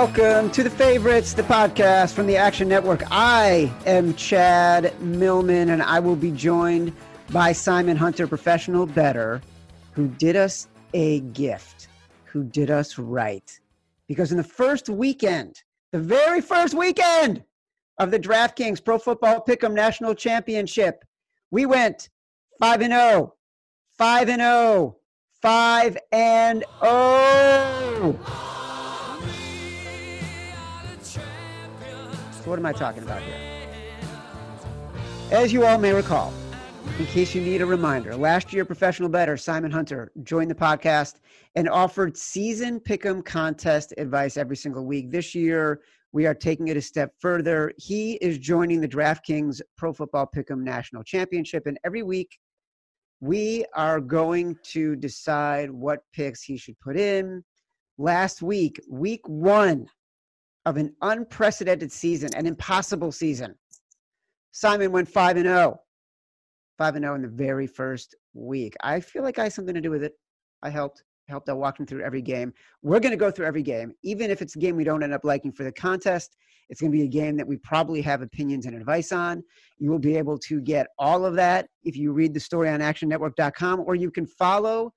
Welcome to the favorites, the podcast from the Action Network. I am Chad Millman, and I will be joined by Simon Hunter, professional better, who did us a gift, who did us right. Because in the first weekend, the very first weekend of the DraftKings Pro Football Pick'em National Championship, we went 5 and 0, 5 and 0, 5 and 0. What am I talking about here? As you all may recall, in case you need a reminder, last year professional bettor Simon Hunter joined the podcast and offered season pick'em contest advice every single week. This year, we are taking it a step further. He is joining the DraftKings Pro Football Pick'em National Championship, and every week we are going to decide what picks he should put in. Last week, week one of an unprecedented season, an impossible season, Simon went 5 and 0. 5 and 0 in the very first week. I feel like I had something to do with it. I helped helped. I walked him through every game. We're going to go through every game, even if it's a game we don't end up liking for the contest. It's going to be a game that we probably have opinions and advice on. You will be able to get all of that if you read the story on actionnetwork.com, or you can follow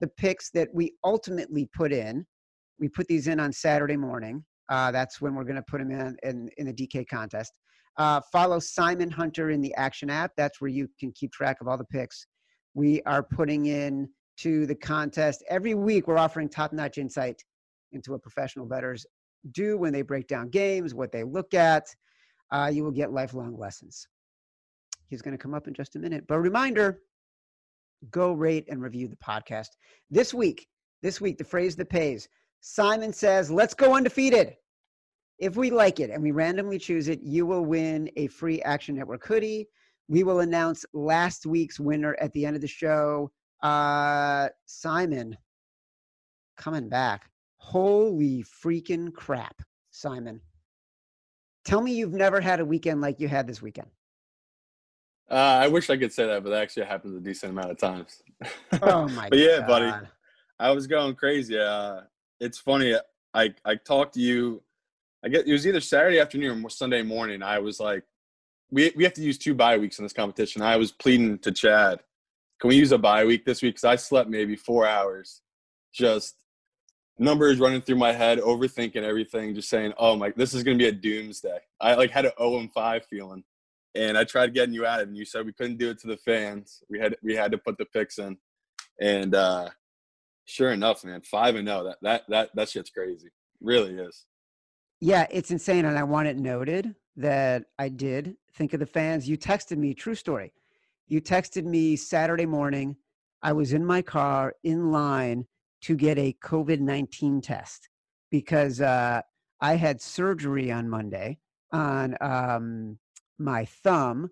the picks that we ultimately put in. We put these in on Saturday morning. Uh, that's when we're going to put them in, in, in the DK contest. Uh, follow Simon Hunter in the Action app. That's where you can keep track of all the picks. We are putting in to the contest. Every week, we're offering top notch insight into what professional bettors do when they break down games, what they look at. Uh, you will get lifelong lessons. He's going to come up in just a minute. But a reminder go rate and review the podcast. This week, this week, the phrase that pays Simon says, let's go undefeated. If we like it and we randomly choose it, you will win a free Action Network hoodie. We will announce last week's winner at the end of the show. Uh, Simon coming back. Holy freaking crap, Simon. Tell me you've never had a weekend like you had this weekend. Uh, I wish I could say that, but that actually happens a decent amount of times. Oh my but yeah, God. buddy, I was going crazy. Uh, it's funny. I I talked to you. I get it was either Saturday afternoon or Sunday morning. I was like, we we have to use two bye weeks in this competition. I was pleading to Chad, can we use a bye week this week? Because I slept maybe four hours, just numbers running through my head, overthinking everything, just saying, "Oh my, this is gonna be a doomsday." I like had an 0 and 5 feeling, and I tried getting you out of it, and you said we couldn't do it to the fans. We had we had to put the picks in, and uh sure enough, man, five and no, that that that that shit's crazy. Really is. Yeah, it's insane. And I want it noted that I did think of the fans. You texted me, true story. You texted me Saturday morning. I was in my car in line to get a COVID 19 test because uh, I had surgery on Monday on um, my thumb.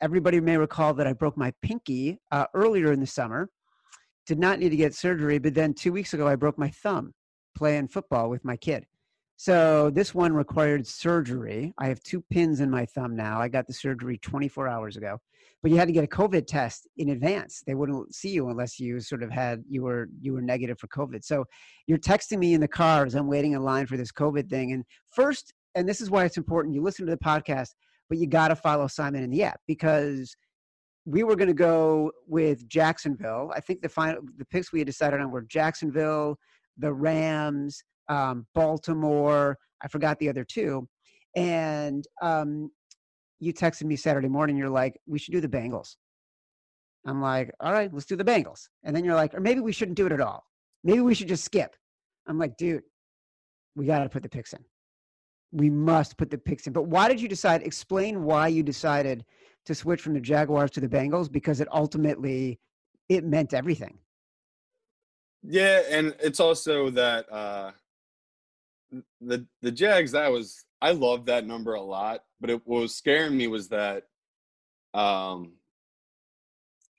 Everybody may recall that I broke my pinky uh, earlier in the summer. Did not need to get surgery, but then two weeks ago, I broke my thumb playing football with my kid. So this one required surgery. I have two pins in my thumb now. I got the surgery 24 hours ago, but you had to get a COVID test in advance. They wouldn't see you unless you sort of had you were you were negative for COVID. So you're texting me in the car as I'm waiting in line for this COVID thing. And first, and this is why it's important, you listen to the podcast, but you got to follow Simon in the app because we were going to go with Jacksonville. I think the final the picks we had decided on were Jacksonville, the Rams, um, Baltimore. I forgot the other two. And um, you texted me Saturday morning. You're like, we should do the Bengals. I'm like, all right, let's do the Bengals. And then you're like, or maybe we shouldn't do it at all. Maybe we should just skip. I'm like, dude, we got to put the picks in. We must put the picks in. But why did you decide? Explain why you decided to switch from the Jaguars to the Bengals because it ultimately it meant everything. Yeah, and it's also that uh the the Jags that was I loved that number a lot, but it what was scaring me was that um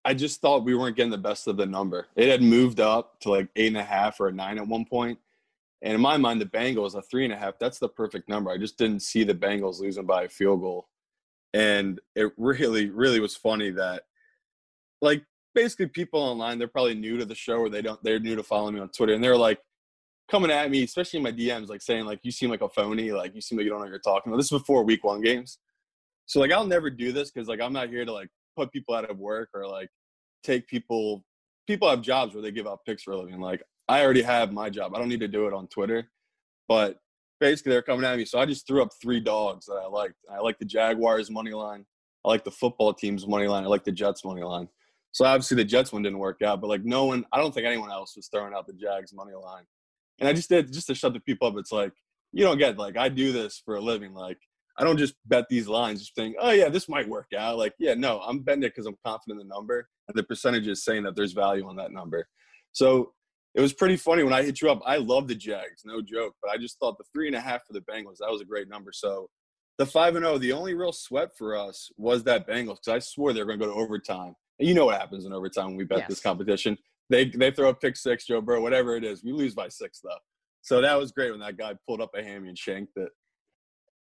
I just thought we weren't getting the best of the number. It had moved up to like eight and a half or a nine at one point. And in my mind, the Bengals a three and a half. That's the perfect number. I just didn't see the Bengals losing by a field goal. And it really, really was funny that like basically people online, they're probably new to the show or they don't they're new to following me on Twitter. And they're like, coming at me, especially in my DMs, like saying like you seem like a phony, like you seem like you don't know what you're talking about. This is before week one games. So like I'll never do this because like I'm not here to like put people out of work or like take people people have jobs where they give out picks for a living. Like I already have my job. I don't need to do it on Twitter. But basically they're coming at me. So I just threw up three dogs that I liked. I like the Jaguars money line. I like the football team's money line. I like the Jets money line. So obviously the Jets one didn't work out, but like no one, I don't think anyone else was throwing out the Jags money line. And I just did just to shut the people up. It's like you don't get like I do this for a living. Like I don't just bet these lines, just think, oh yeah, this might work out. Like yeah, no, I'm betting it because I'm confident in the number and the percentage is saying that there's value on that number. So it was pretty funny when I hit you up. I love the Jags, no joke, but I just thought the three and a half for the Bengals that was a great number. So the five and zero, oh, the only real sweat for us was that Bengals because I swore they were going to go to overtime. And you know what happens in overtime when we bet yes. this competition? They they throw a pick six, Joe Burrow, whatever it is. We lose by six though. So that was great when that guy pulled up a hammy and shanked it.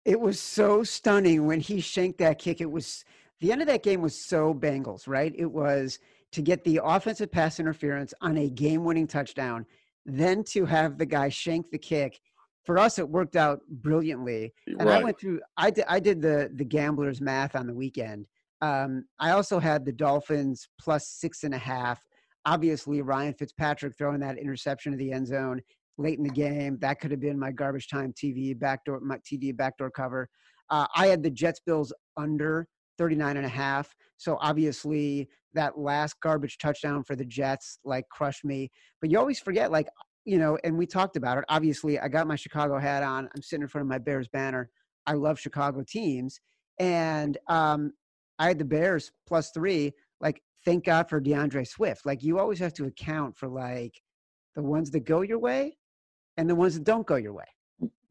It was so stunning when he shanked that kick. It was the end of that game was so Bengals, right? It was to get the offensive pass interference on a game-winning touchdown, then to have the guy shank the kick. For us, it worked out brilliantly. And right. I went through. I did. I did the the gamblers math on the weekend. Um, I also had the Dolphins plus six and a half. Obviously, Ryan Fitzpatrick throwing that interception to the end zone late in the game. That could have been my garbage time TV backdoor, my TV backdoor cover. Uh, I had the Jets Bills under 39 and a half. So obviously that last garbage touchdown for the Jets like crushed me. But you always forget, like, you know, and we talked about it. Obviously, I got my Chicago hat on. I'm sitting in front of my Bears banner. I love Chicago teams. And um, I had the Bears plus three. Like, thank God for D'Andre Swift. Like, you always have to account for like the ones that go your way and the ones that don't go your way.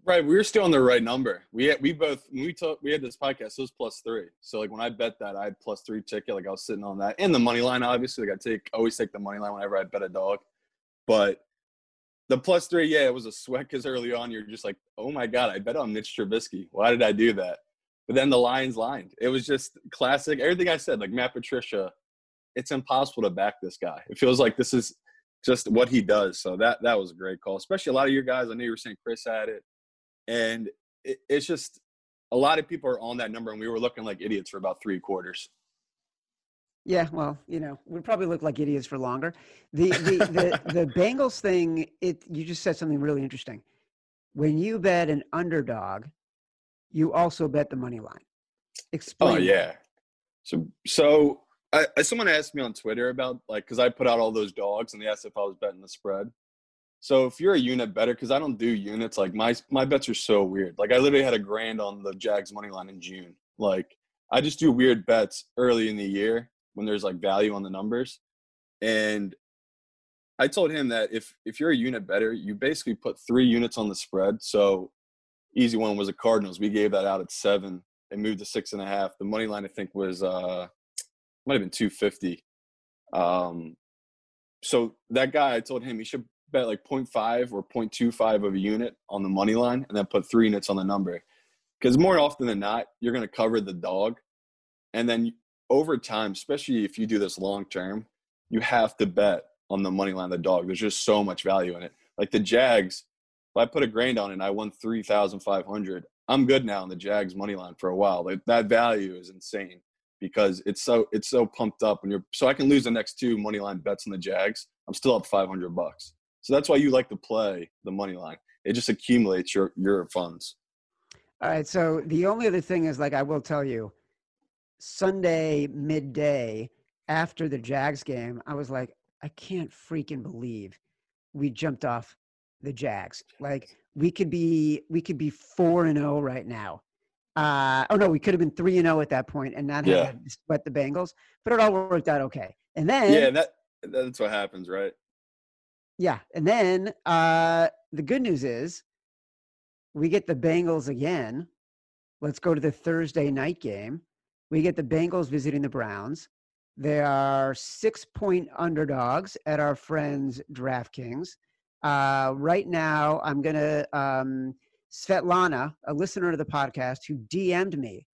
Right, we were still on the right number. We had, we both when we took we had this podcast. It was plus three. So like when I bet that, I had plus three ticket. Like I was sitting on that, and the money line. Obviously, like I take always take the money line whenever I bet a dog. But the plus three, yeah, it was a sweat because early on you're just like, oh my god, I bet on Mitch Trubisky. Why did I do that? But then the Lions lined. It was just classic. Everything I said, like Matt Patricia, it's impossible to back this guy. It feels like this is just what he does. So that that was a great call. Especially a lot of your guys. I know you were saying Chris had it and it, it's just a lot of people are on that number, and we were looking like idiots for about three quarters. Yeah, well, you know, we probably look like idiots for longer. The the the, the Bengals thing, it you just said something really interesting. When you bet an underdog, you also bet the money line. Oh, Explain. Oh yeah. So so I, someone asked me on Twitter about like because I put out all those dogs and they asked if I was betting the spread. So if you're a unit better, because I don't do units, like my my bets are so weird. Like I literally had a grand on the Jags money line in June. Like I just do weird bets early in the year when there's like value on the numbers. And I told him that if if you're a unit better, you basically put three units on the spread. So easy one was the Cardinals. We gave that out at seven. It moved to six and a half. The money line I think was uh might have been two fifty. Um so that guy I told him he should bet like 0.5 or 0.25 of a unit on the money line and then put three units on the number. Because more often than not, you're going to cover the dog. And then over time, especially if you do this long term, you have to bet on the money line of the dog. There's just so much value in it. Like the Jags, if I put a grand on it and I won 3,500, I'm good now on the Jags money line for a while. Like that value is insane because it's so it's so pumped up and you're so I can lose the next two money line bets on the Jags. I'm still up 500 bucks. So that's why you like to play the money line. It just accumulates your your funds. All right. So the only other thing is like I will tell you, Sunday midday after the Jags game, I was like, I can't freaking believe we jumped off the Jags. Like we could be we could be four and zero oh right now. Uh, oh no, we could have been three and zero oh at that point and not yeah. have sweat the Bengals, but it all worked out okay. And then yeah, that that's what happens, right? Yeah. And then uh, the good news is we get the Bengals again. Let's go to the Thursday night game. We get the Bengals visiting the Browns. They are six point underdogs at our friends DraftKings. Uh, right now, I'm going to, um, Svetlana, a listener to the podcast, who DM'd me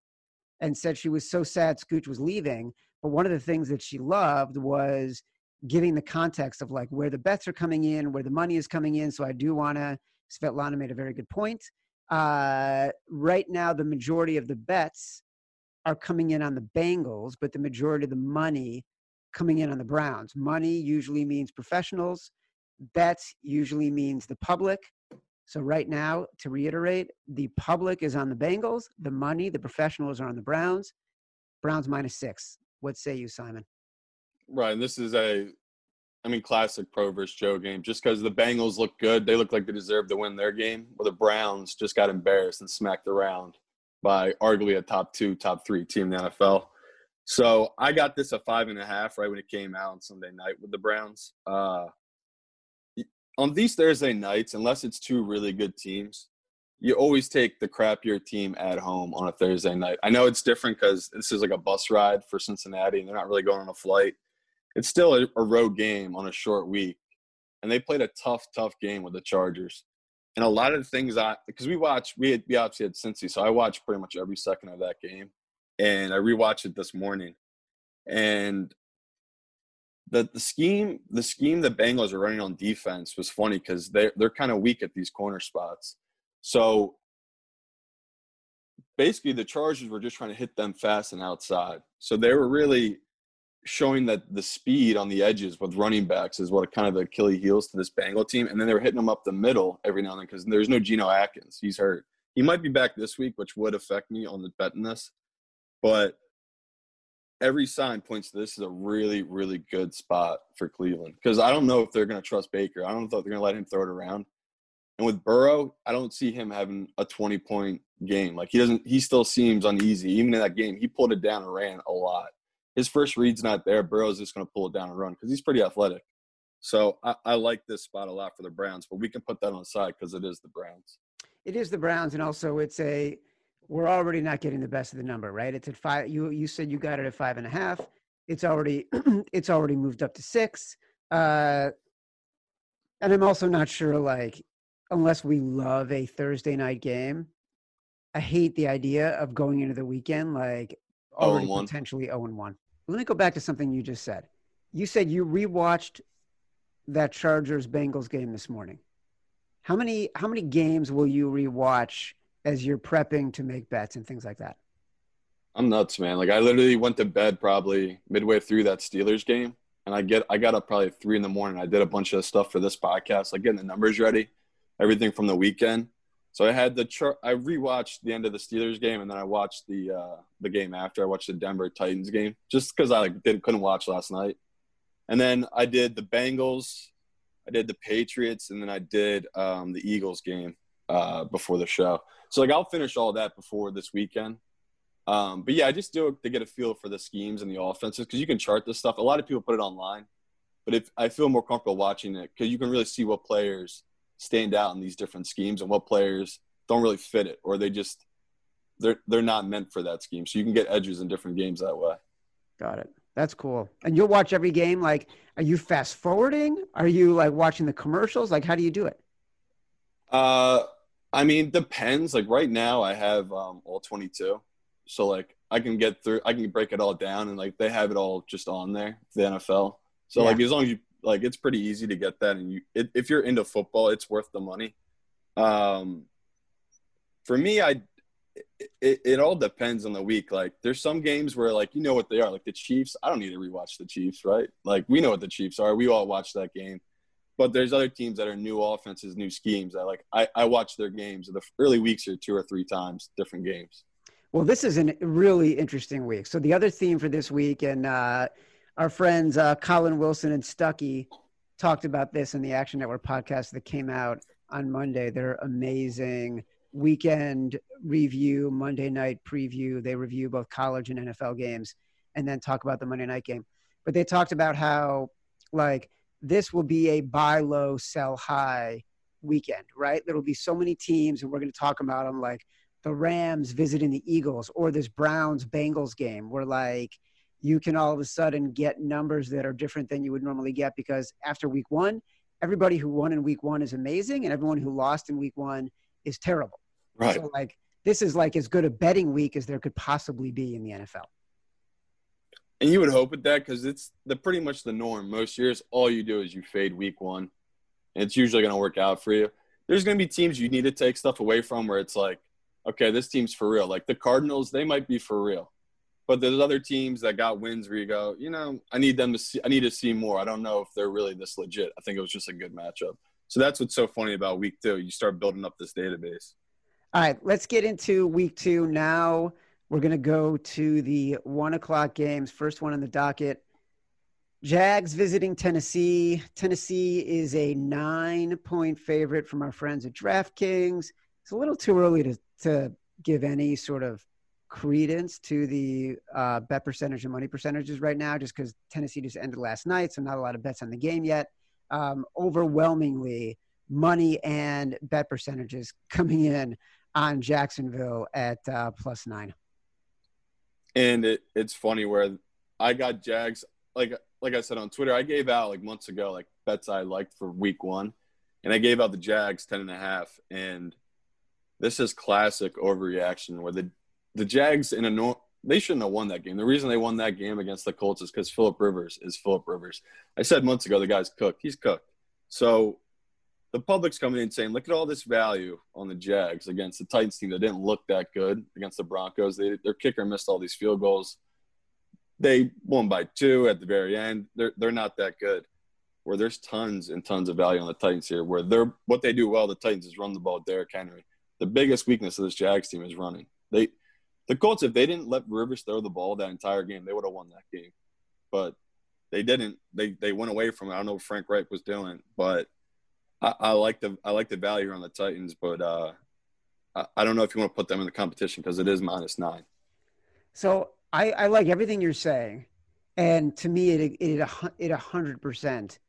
and said she was so sad Scooch was leaving. But one of the things that she loved was giving the context of like where the bets are coming in, where the money is coming in. So I do want to. Svetlana made a very good point. Uh, right now, the majority of the bets are coming in on the Bengals, but the majority of the money coming in on the Browns. Money usually means professionals. Bets usually means the public. So right now, to reiterate, the public is on the Bengals. The money, the professionals are on the Browns. Browns minus six. What say you, Simon? Right. And this is a, I mean, classic pro versus Joe game. Just because the Bengals look good, they look like they deserve to win their game. Well, the Browns just got embarrassed and smacked around by arguably a top two, top three team in the NFL. So I got this a five and a half right when it came out on Sunday night with the Browns. Uh, on these Thursday nights, unless it's two really good teams, you always take the crappier team at home on a Thursday night. I know it's different because this is like a bus ride for Cincinnati and they're not really going on a flight. It's still a, a road game on a short week. And they played a tough, tough game with the Chargers. And a lot of the things I, because we watched, we, had, we obviously had Cincy, so I watched pretty much every second of that game and I rewatched it this morning. And the the scheme the scheme the Bengals are running on defense was funny because they're they're kind of weak at these corner spots. So basically the Chargers were just trying to hit them fast and outside. So they were really showing that the speed on the edges with running backs is what kind of the Achilles heels to this Bengal team. And then they were hitting them up the middle every now and then because there's no Geno Atkins. He's hurt. He might be back this week, which would affect me on the betting this. But every sign points to this is a really, really good spot for Cleveland because I don't know if they're going to trust Baker. I don't know if they're going to let him throw it around. And with Burrow, I don't see him having a 20 point game. Like he doesn't, he still seems uneasy. Even in that game, he pulled it down and ran a lot. His first read's not there. Burrow's just going to pull it down and run because he's pretty athletic. So I, I, like this spot a lot for the Browns, but we can put that on the side because it is the Browns. It is the Browns, and also it's a we're already not getting the best of the number, right? It's at five. You you said you got it at five and a half. It's already it's already moved up to six. Uh, and I'm also not sure, like, unless we love a Thursday night game, I hate the idea of going into the weekend like oh already potentially zero and one. Let me go back to something you just said. You said you rewatched that Chargers Bengals game this morning. How many how many games will you rewatch as you're prepping to make bets and things like that? I'm nuts, man. Like I literally went to bed probably midway through that Steelers game, and I get I got up probably three in the morning. I did a bunch of stuff for this podcast, like getting the numbers ready, everything from the weekend. So I had the chart. I rewatched the end of the Steelers game, and then I watched the uh, the game after. I watched the Denver Titans game just because I like didn't couldn't watch last night. And then I did the Bengals, I did the Patriots, and then I did um, the Eagles game uh, before the show. So like I'll finish all that before this weekend. Um, but yeah, I just do it to get a feel for the schemes and the offenses because you can chart this stuff. A lot of people put it online, but if I feel more comfortable watching it because you can really see what players stand out in these different schemes and what players don't really fit it or they just they're they're not meant for that scheme. So you can get edges in different games that way. Got it. That's cool. And you'll watch every game. Like, are you fast forwarding? Are you like watching the commercials? Like, how do you do it? Uh, I mean, depends. Like right now, I have um, all 22, so like I can get through. I can break it all down, and like they have it all just on there, the NFL. So yeah. like as long as you like, it's pretty easy to get that, and you it, if you're into football, it's worth the money. Um, for me, I it, it all depends on the week. Like there's some games where like you know what they are. Like the Chiefs, I don't need to rewatch the Chiefs, right? Like we know what the Chiefs are. We all watch that game. But there's other teams that are new offenses, new schemes. I like I, I watch their games the early weeks or two or three times, different games. Well, this is a really interesting week. So the other theme for this week, and uh, our friends uh, Collin Wilson and Stuckey talked about this in the Action Network podcast that came out on Monday. They're amazing weekend review, Monday night preview. They review both college and NFL games, and then talk about the Monday night game. But they talked about how like this will be a buy low, sell high weekend, right? There will be so many teams, and we're going to talk about them like the Rams visiting the Eagles or this Browns Bengals game where like you can all of a sudden get numbers that are different than you would normally get because after week one, everybody who won in week one is amazing and everyone who lost in week one is terrible. Right. So like this is like as good a betting week as there could possibly be in the NFL. And you would hope with that because it's the pretty much the norm. Most years, all you do is you fade week one, and it's usually going to work out for you. There's going to be teams you need to take stuff away from where it's like, okay, this team's for real. Like the Cardinals, they might be for real, but there's other teams that got wins where you go, you know, I need them to see. I need to see more. I don't know if they're really this legit. I think it was just a good matchup. So that's what's so funny about week two. You start building up this database. All right, let's get into week two now. We're going to go to the one o'clock games. First one on the docket. Jags visiting Tennessee. Tennessee is a nine point favorite from our friends at DraftKings. It's a little too early to, to give any sort of credence to the uh, bet percentage and money percentages right now, just because Tennessee just ended last night. So, not a lot of bets on the game yet. Um, overwhelmingly, money and bet percentages coming in on Jacksonville at uh, plus nine. And it, it's funny where I got Jags like like I said on Twitter, I gave out like months ago like bets I liked for week one, and I gave out the Jags ten and a half, and this is classic overreaction where the the Jags in a no, they shouldn't have won that game. The reason they won that game against the Colts is because Philip Rivers is Philip Rivers. I said months ago the guy's cooked. He's cooked. So the public's coming in saying, look at all this value on the Jags against the Titans team that didn't look that good against the Broncos. They, their kicker missed all these field goals. They won by two at the very end. They're, they're not that good. Where there's tons and tons of value on the Titans here, where they're what they do well, the Titans is run the ball, Derrick Henry. The biggest weakness of this Jags team is running. They the Colts, if they didn't let Rivers throw the ball that entire game, they would have won that game. But they didn't. They they went away from it. I don't know what Frank Reich was doing, but I, I like the I like the value on the Titans, but uh, I, I don't know if you want to put them in the competition because it is minus nine. So I, I like everything you're saying, and to me, it it it a hundred percent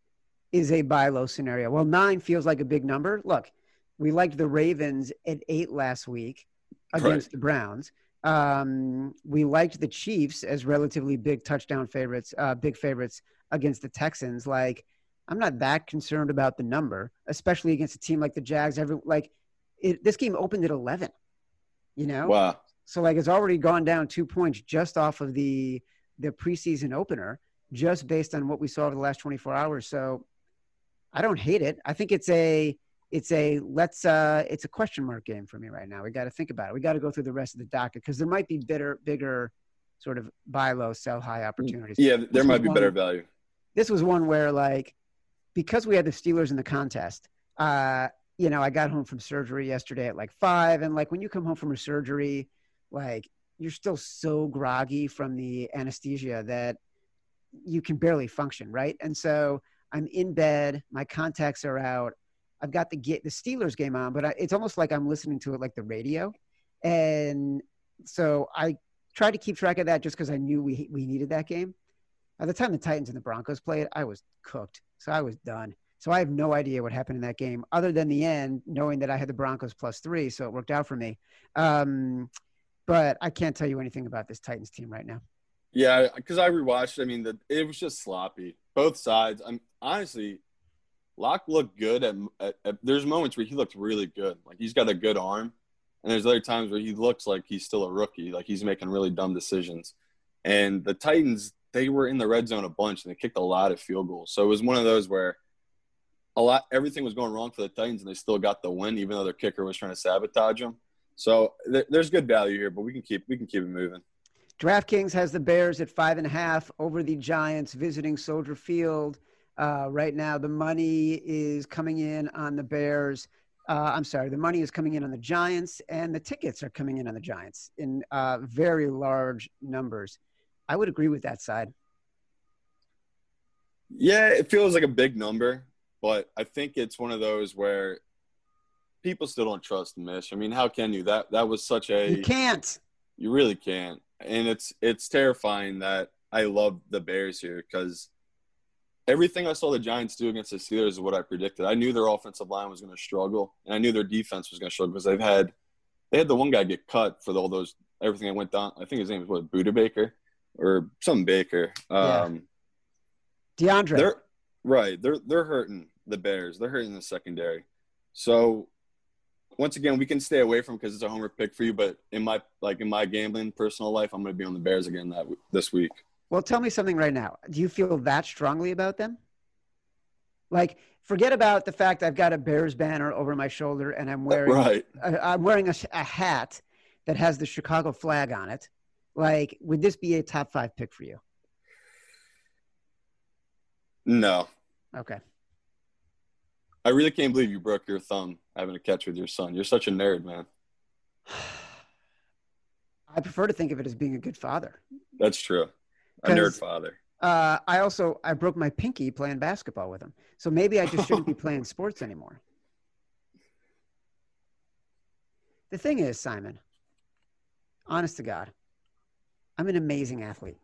is a buy low scenario. Well, nine feels like a big number. Look, we liked the Ravens at eight last week against right. the Browns. Um, we liked the Chiefs as relatively big touchdown favorites, uh, big favorites against the Texans. Like I'm not that concerned about the number, especially against a team like the Jags. Every like it, this game opened at 11. You know, wow. So like it's already gone down two points just off of the the preseason opener, just based on what we saw over the last 24 hours. So I don't hate it. I think it's a it's a let's uh it's a question mark game for me right now. We got to think about it. We got to go through the rest of the docket because there might be bitter bigger sort of buy low, sell high opportunities. Yeah, there this might be one, better value. This was one where like because we had the Steelers in the contest, uh, you know, I got home from surgery yesterday at like five. And like when you come home from a surgery, like you're still so groggy from the anesthesia that you can barely function, right? And so I'm in bed, my contacts are out. I've got the get the Steelers game on, but I, it's almost like I'm listening to it like the radio. And so I tried to keep track of that just because I knew we we needed that game. By the time the Titans and the Broncos played, I was cooked. So I was done. So I have no idea what happened in that game, other than the end, knowing that I had the Broncos plus three, so it worked out for me. Um, but I can't tell you anything about this Titans team right now. Yeah, because I rewatched. I mean, the, it was just sloppy. Both sides. I'm honestly, Lock looked good. At, at, at, there's moments where he looked really good. Like he's got a good arm, and there's other times where he looks like he's still a rookie. Like he's making really dumb decisions. And the Titans, they were in the red zone a bunch and they kicked a lot of field goals. So it was one of those where a lot everything was going wrong for the Titans and they still got the win, even though their kicker was trying to sabotage them. So th- there's good value here, but we can keep we can keep it moving. DraftKings has the Bears at five and a half over the Giants visiting Soldier Field. Uh, right now, the money is coming in on the Bears. Uh, I'm sorry, the money is coming in on the Giants, and the tickets are coming in on the Giants in uh, very large numbers. I would agree with that side. Yeah, it feels like a big number, but I think it's one of those where people still don't trust Mish. I mean, how can you? That that was such a you can't. You really can't, and it's it's terrifying that I love the Bears here because everything I saw the Giants do against the Steelers is what I predicted. I knew their offensive line was going to struggle, and I knew their defense was going to struggle because they've had they had the one guy get cut for all those everything that went down. I think his name was what Budda Baker or some Baker. Um, yeah. DeAndre. They're right. They're they're hurting the Bears. They're hurting the secondary. So once again, we can stay away from because it's a homer pick for you. But in my like in my gambling personal life, I'm going to be on the Bears again that this week. Well, tell me something right now. Do you feel that strongly about them? Like, forget about the fact I've got a Bears banner over my shoulder and I'm wearing Right. I, I'm wearing a, a hat that has the Chicago flag on it. Like, would this be a top five pick for you? No. Okay. I really can't believe you broke your thumb having a catch with your son. You're such a nerd, man. I prefer to think of it as being a good father. That's true. A nerd father. Uh, I also I broke my pinky playing basketball with him, so maybe I just shouldn't be playing sports anymore. The thing is, Simon, honest to God, I'm an amazing athlete.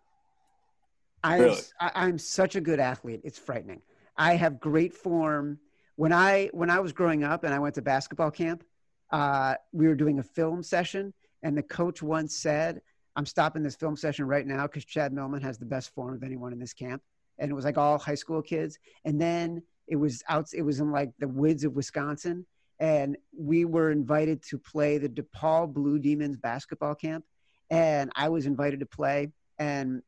I am, Really? I, I'm such a good athlete. It's frightening. I have great form. When I when I was growing up and I went to basketball camp, uh, we were doing a film session, and the coach once said, "I'm stopping this film session right now because Chad Millman has the best form of anyone in this camp." And it was like all high school kids. And then it was out. It was in like the woods of Wisconsin, and we were invited to play the DePaul Blue Demons basketball camp, and I was invited to play, and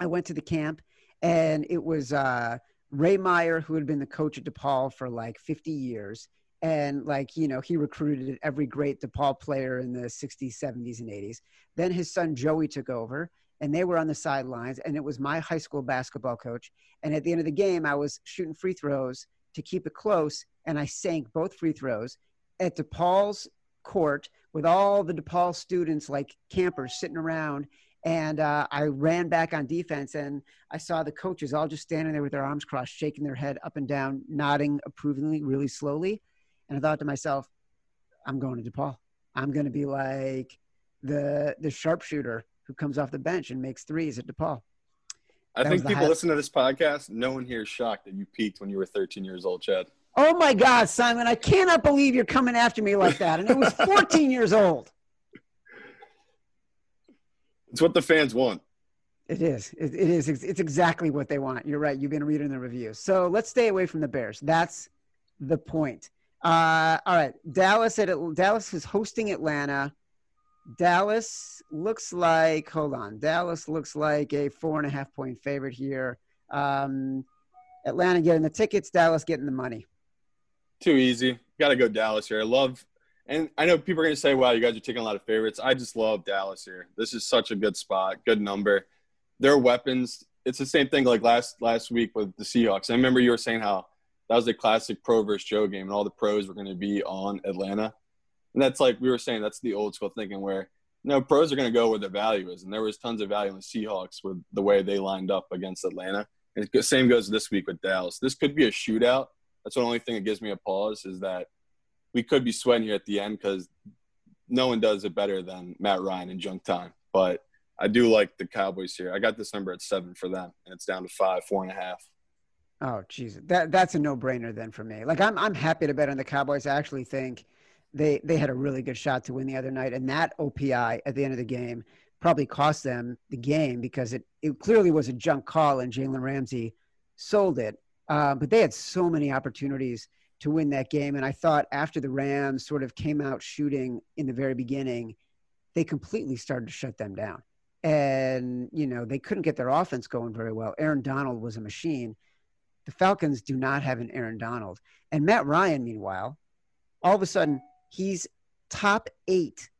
I went to the camp, and it was uh, Ray Meyer, who had been the coach at DePaul for like 50 years, and like you know he recruited every great DePaul player in the 60s, 70s, and 80s. Then his son Joey took over, and they were on the sidelines, and it was my high school basketball coach. And at the end of the game, I was shooting free throws to keep it close, and I sank both free throws at DePaul's court with all the DePaul students like campers sitting around. And uh, I ran back on defense, and I saw the coaches all just standing there with their arms crossed, shaking their head up and down, nodding approvingly, really slowly. And I thought to myself, I'm going to DePaul. I'm going to be like the the sharpshooter who comes off the bench and makes threes at DePaul. I That think people listen to this podcast. No one here is shocked that you peaked when you were 13 years old, Chad. Oh my God, Simon! I cannot believe you're coming after me like that. And it was 14 years old. It's what the fans want. It is. It, it is. It's, it's exactly what they want. You're right. You've been reading the reviews. So let's stay away from the Bears. That's the point. Uh, all right. Dallas at Dallas is hosting Atlanta. Dallas looks like. Hold on. Dallas looks like a four and a half point favorite here. Um, Atlanta getting the tickets. Dallas getting the money. Too easy. Got to go Dallas here. I love, and I know people are going to say, wow, you guys are taking a lot of favorites. I just love Dallas here. This is such a good spot, good number. Their weapons, it's the same thing like last last week with the Seahawks. I remember you were saying how that was the classic pro versus Joe game, and all the pros were going to be on Atlanta. And that's like we were saying, that's the old school thinking where no pros are going to go where the value is, and there was tons of value in the Seahawks with the way they lined up against Atlanta. And the same goes this week with Dallas. This could be a shootout. That's the only thing that gives me a pause is that we could be sweating here at the end because no one does it better than Matt Ryan in junk time. But I do like the Cowboys here. I got this number at seven for them, and it's down to five, four and a half. Oh, Jesus, that that's a no brainer then for me. Like I'm I'm happy to bet on the Cowboys. I actually think they they had a really good shot to win the other night, and that OPI at the end of the game probably cost them the game because it it clearly was a junk call, and Jalen Ramsey sold it. Uh, but they had so many opportunities to win that game, and I thought after the Rams sort of came out shooting in the very beginning, they completely started to shut them down. And, you know, they couldn't get their offense going very well. Aaron Donald was a machine. The Falcons do not have an Aaron Donald. And Matt Ryan, meanwhile, all of a sudden, he's top eight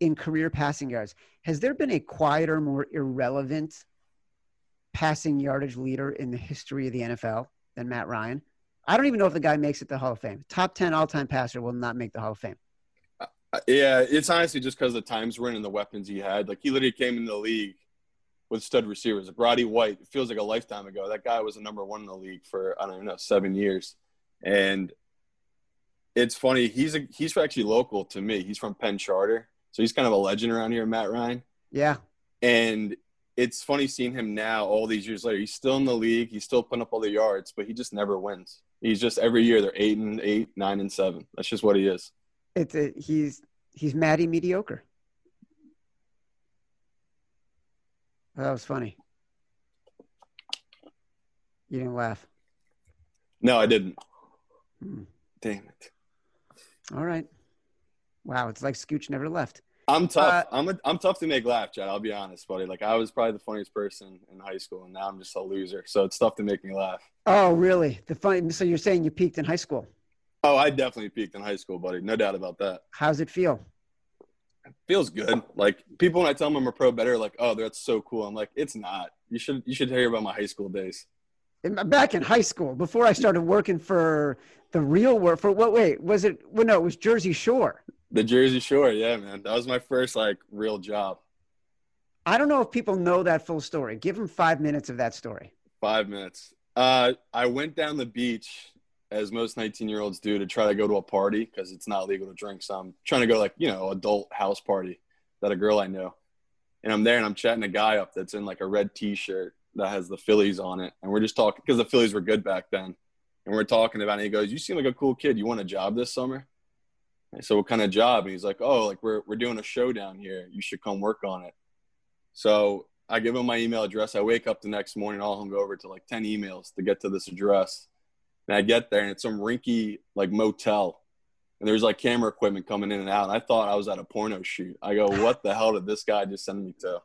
in career passing yards. Has there been a quieter, more irrelevant passing yardage leader in the history of the NFL than Matt Ryan? I don't even know if the guy makes it the Hall of Fame. Top 10 all time passer will not make the Hall of Fame. Uh, Yeah, it's honestly just because the times we're in and the weapons he had. Like he literally came in the league with stud receivers. Roddy White, it feels like a lifetime ago. That guy was a number one in the league for I don't even know seven years, and it's funny. He's a, he's actually local to me. He's from Penn Charter, so he's kind of a legend around here, Matt Ryan. Yeah. And it's funny seeing him now, all these years later. He's still in the league. He's still putting up all the yards, but he just never wins. He's just every year they're eight and eight, nine and seven. That's just what he is. It's a, he's he's Matty mediocre. That was funny. You didn't laugh. No, I didn't. Hmm. Damn it. All right. Wow, it's like Scooch never left. I'm tough. Uh, I'm a, I'm tough to make laugh, Chad. I'll be honest, buddy. Like I was probably the funniest person in high school, and now I'm just a loser. So it's tough to make me laugh. Oh, really? The funny. So you're saying you peaked in high school? Oh, I definitely peaked in high school, buddy. No doubt about that. How's it feel? Feels good. Like people, when I tell them I'm a pro better, like, oh, that's so cool. I'm like, it's not. You should you should hear about my high school days. Back in high school, before I started working for the real work for what? Wait, was it? Well, no, it was Jersey Shore. The Jersey Shore, yeah, man. That was my first like real job. I don't know if people know that full story. Give them five minutes of that story. Five minutes. Uh, I went down the beach as most 19 year olds do to try to go to a party because it's not legal to drink. So I'm trying to go like, you know, adult house party that a girl I know. And I'm there and I'm chatting a guy up that's in like a red t shirt that has the Phillies on it. And we're just talking because the Phillies were good back then. And we're talking about it. And he goes, You seem like a cool kid. You want a job this summer? So what kind of job? And he's like, oh, like we're we're doing a show down here. You should come work on it. So I give him my email address. I wake up the next morning, I'll hung over to like ten emails to get to this address. And I get there, and it's some rinky like motel, and there's like camera equipment coming in and out. And I thought I was at a porno shoot. I go, what the hell did this guy just send me to?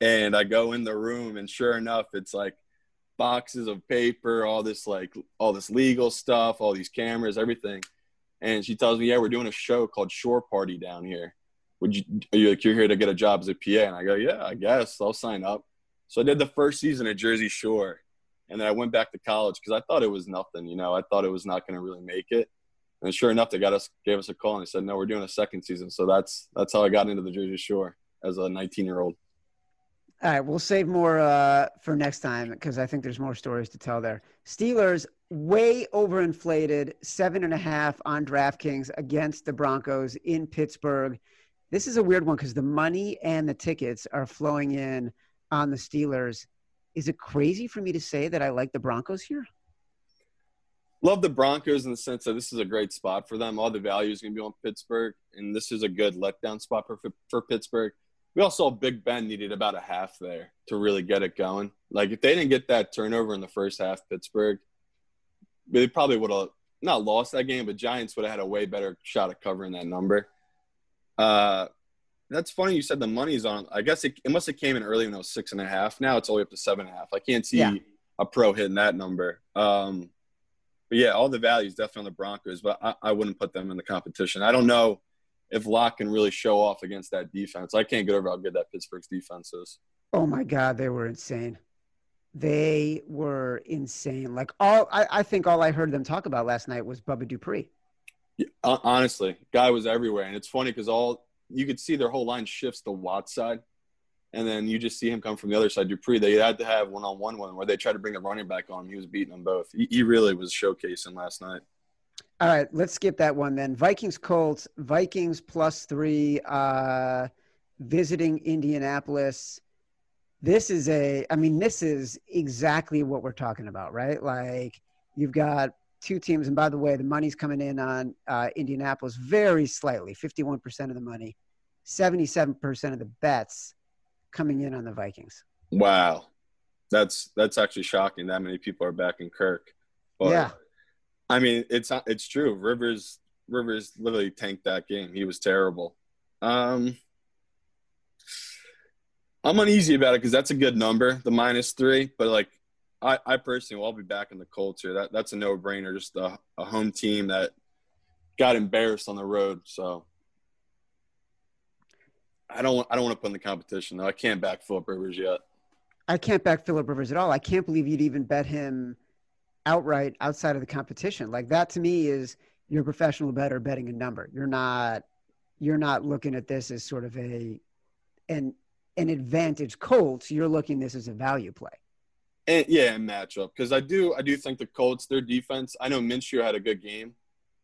And I go in the room, and sure enough, it's like boxes of paper, all this like all this legal stuff, all these cameras, everything and she tells me, "Yeah, we're doing a show called Shore Party down here. Would you? Are you like you're here to get a job as a PA?" And I go, "Yeah, I guess I'll sign up." So I did the first season at Jersey Shore, and then I went back to college because I thought it was nothing. You know, I thought it was not going to really make it. And sure enough, they got us, gave us a call, and they said, "No, we're doing a second season." So that's that's how I got into the Jersey Shore as a 19 year old. All right, we'll save more uh, for next time because I think there's more stories to tell there. Steelers way overinflated, seven and a half on DraftKings against the Broncos in Pittsburgh. This is a weird one because the money and the tickets are flowing in on the Steelers. Is it crazy for me to say that I like the Broncos here? Love the Broncos in the sense that this is a great spot for them. All the value is going to be on Pittsburgh, and this is a good letdown spot for, for Pittsburgh we all saw Big Ben needed about a half there to really get it going. Like if they didn't get that turnover in the first half, Pittsburgh, they probably would have not lost that game, but Giants would have had a way better shot at covering that number. Uh, that's funny. You said the money's on. I guess it, it must have came in early when it was six and a half. Now it's only up to seven and a half. I can't see yeah. a pro hitting that number. Um, but yeah, all the values definitely on the Broncos, but I, I wouldn't put them in the competition. I don't know if Lock can really show off against that defense. I can't get over how good that Pittsburgh's defense is. Oh my God, they were insane. They were insane. Like all, I, I think all I heard them talk about last night was Bubba Dupree. Yeah, honestly, guy was everywhere, and it's funny because all you could see their whole line shifts to Watt's side, and then you just see him come from the other side. Dupree, they had to have one-on-one one where they tried to bring a running back on. He was beating them both. He, he really was showcasing last night. All right, let's skip that one then. Vikings Colts, Vikings plus three, uh, visiting Indianapolis. This is a, I mean, this is exactly what we're talking about, right? Like you've got two teams, and by the way, the money's coming in on uh, Indianapolis very slightly 51% of the money, 77% of the bets coming in on the Vikings. Wow. That's that's actually shocking that many people are backing Kirk. But yeah. I mean, it's it's true. Rivers Rivers literally tanked that game. He was terrible. Um, I'm uneasy about it because that's a good number, the minus three. But like, I, I personally, will I'll be back in the Colts here. That that's a no brainer. Just a, a home team that got embarrassed on the road. So I don't I don't want to put in the competition though. I can't back Philip Rivers yet. I can't back Philip Rivers at all. I can't believe you'd even bet him outright outside of the competition. Like that to me is you're a professional better betting a number. You're not you're not looking at this as sort of a an an advantage Colts. You're looking this as a value play. And yeah, and matchup because I do I do think the Colts their defense. I know Minshew had a good game,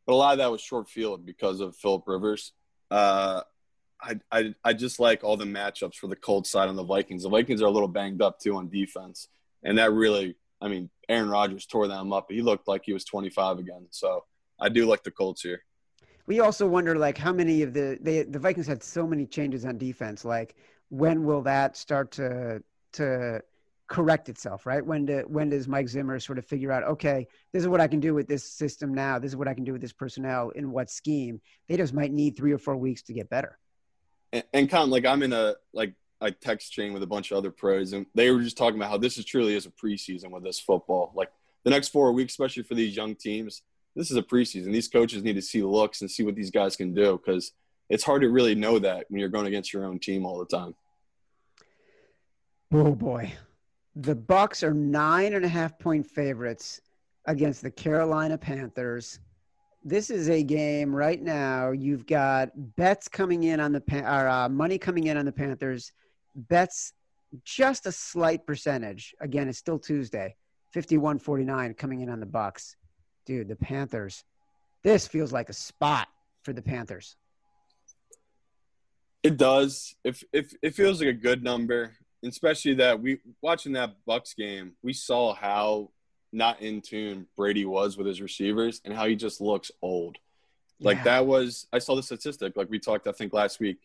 but a lot of that was short field because of Philip Rivers. Uh, I, I I just like all the matchups for the Colts side on the Vikings. The Vikings are a little banged up too on defense, and that really I mean, Aaron Rodgers tore them up. He looked like he was 25 again. So I do like the Colts here. We also wonder like how many of the they, the Vikings had so many changes on defense. Like when will that start to to correct itself? Right? When do when does Mike Zimmer sort of figure out okay, this is what I can do with this system now. This is what I can do with this personnel in what scheme. They just might need three or four weeks to get better. and, and kind like I'm in a like a text chain with a bunch of other pros, and they were just talking about how this is truly is a preseason with this football. Like the next four weeks, especially for these young teams, this is a preseason. These coaches need to see looks and see what these guys can do because it's hard to really know that when you're going against your own team all the time. Oh boy, the Bucks are nine and a half point favorites against the Carolina Panthers. This is a game right now. You've got bets coming in on the or uh, money coming in on the Panthers. Bets just a slight percentage. Again, it's still Tuesday. 51-49 coming in on the Bucks. Dude, the Panthers. This feels like a spot for the Panthers. It does. If if it feels like a good number, especially that we watching that Bucks game, we saw how not in tune Brady was with his receivers and how he just looks old. Like yeah. that was I saw the statistic like we talked I think last week.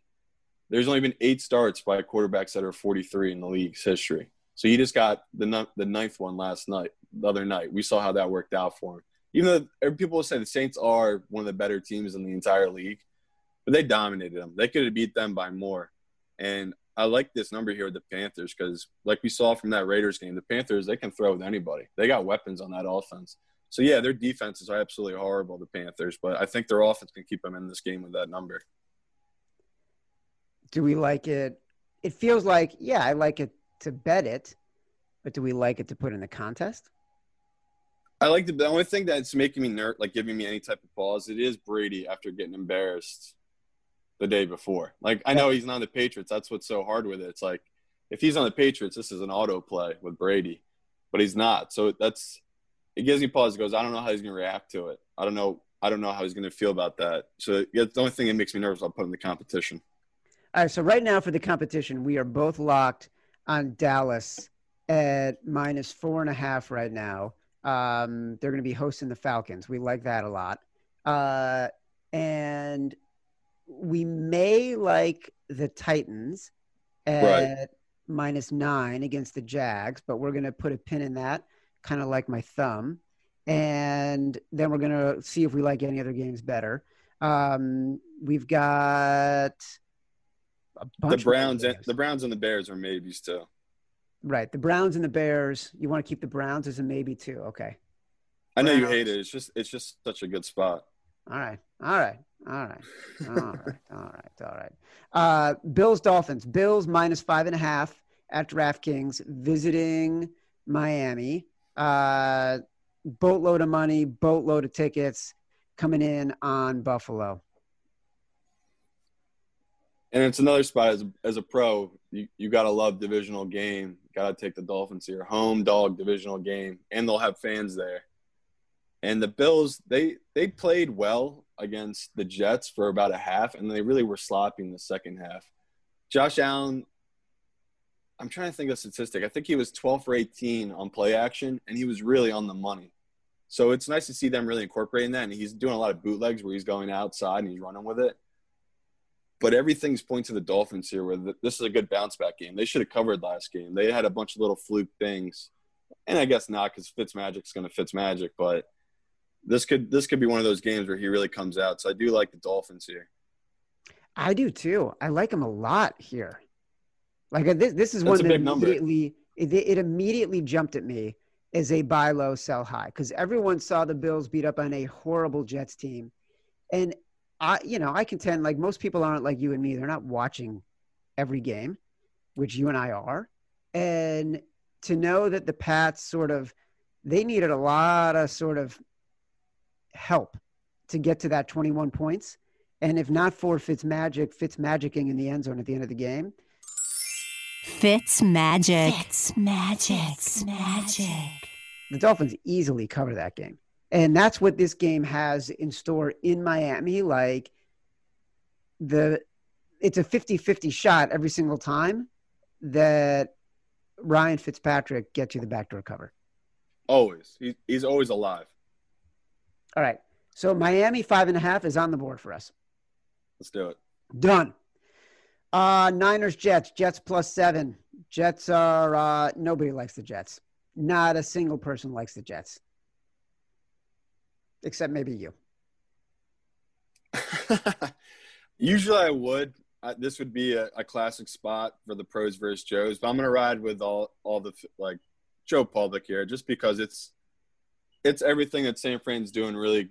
There's only been 8 starts by quarterbacks that are 43 in the league's history. So he just got the the ninth one last night, the other night. We saw how that worked out for him. Even though people will say the Saints are one of the better teams in the entire league, but they dominated them. They could have beat them by more. And I like this number here with the Panthers because, like we saw from that Raiders game, the Panthers they can throw with anybody. They got weapons on that offense. So yeah, their defenses are absolutely horrible, the Panthers, but I think their offense can keep them in this game with that number. Do we like it? It feels like yeah, I like it to bet it, but do we like it to put in the contest? I like the, the only thing that's making me nerd, like giving me any type of pause. It is Brady after getting embarrassed the day before. Like I know he's not on the Patriots. That's what's so hard with it. It's like if he's on the Patriots, this is an auto play with Brady, but he's not. So that's it gives me pause. It goes, I don't know how he's going to react to it. I don't know. I don't know how he's going to feel about that. So yeah, the only thing that makes me nervous, I'll put in the competition. All right. So right now for the competition, we are both locked on Dallas at minus four and a half right now. Um, they're going to be hosting the Falcons. We like that a lot. Uh, and we may like the Titans at right. minus nine against the Jags, but we're going to put a pin in that, kind of like my thumb. And then we're going to see if we like any other games better. Um, we've got the Browns. And, the Browns and the Bears are maybe still. Right, the Browns and the Bears. You want to keep the Browns as a maybe too. Okay. I know Browns. you hate it. It's just it's just such a good spot. All right. All right. All right. All right. All right. All right. Uh, Bills Dolphins. Bills minus five and a half at DraftKings visiting Miami. Uh, boatload of money, boatload of tickets coming in on Buffalo. And it's another spot as a, as a pro. You you gotta love divisional game. Gotta take the Dolphins here, home dog divisional game, and they'll have fans there. And the Bills, they they played well against the Jets for about a half, and they really were sloppy in the second half. Josh Allen, I'm trying to think of a statistic. I think he was 12 for 18 on play action, and he was really on the money. So it's nice to see them really incorporating that. And he's doing a lot of bootlegs where he's going outside and he's running with it. But everything's pointing to the Dolphins here, where this is a good bounce back game. They should have covered last game. They had a bunch of little fluke things, and I guess not because Fitzmagic's going to Fitzmagic, but – this could this could be one of those games where he really comes out. So I do like the Dolphins here. I do too. I like him a lot here. Like uh, this, this is That's one that immediately it, it, immediately jumped at me as a buy low, sell high because everyone saw the Bills beat up on a horrible Jets team, and I, you know, I contend like most people aren't like you and me. They're not watching every game, which you and I are, and to know that the Pats sort of they needed a lot of sort of help to get to that 21 points. And if not for Fitz Magic, Fitz magicking in the end zone at the end of the game. Fitz Magic. Fitz Magic. Fitz Magic. The Dolphins easily cover that game. And that's what this game has in store in Miami. Like the it's a 50-50 shot every single time that Ryan Fitzpatrick gets you the backdoor cover. Always. He, he's always alive. All right. So Miami five and a half is on the board for us. Let's do it. Done. Uh, Niners Jets. Jets plus seven. Jets are uh, nobody likes the Jets. Not a single person likes the Jets, except maybe you. Usually I would, I, this would be a, a, classic spot for the pros versus Joes, but I'm gonna ride with all all the like Joe Public here, just because it's it's everything that San Fran's doing really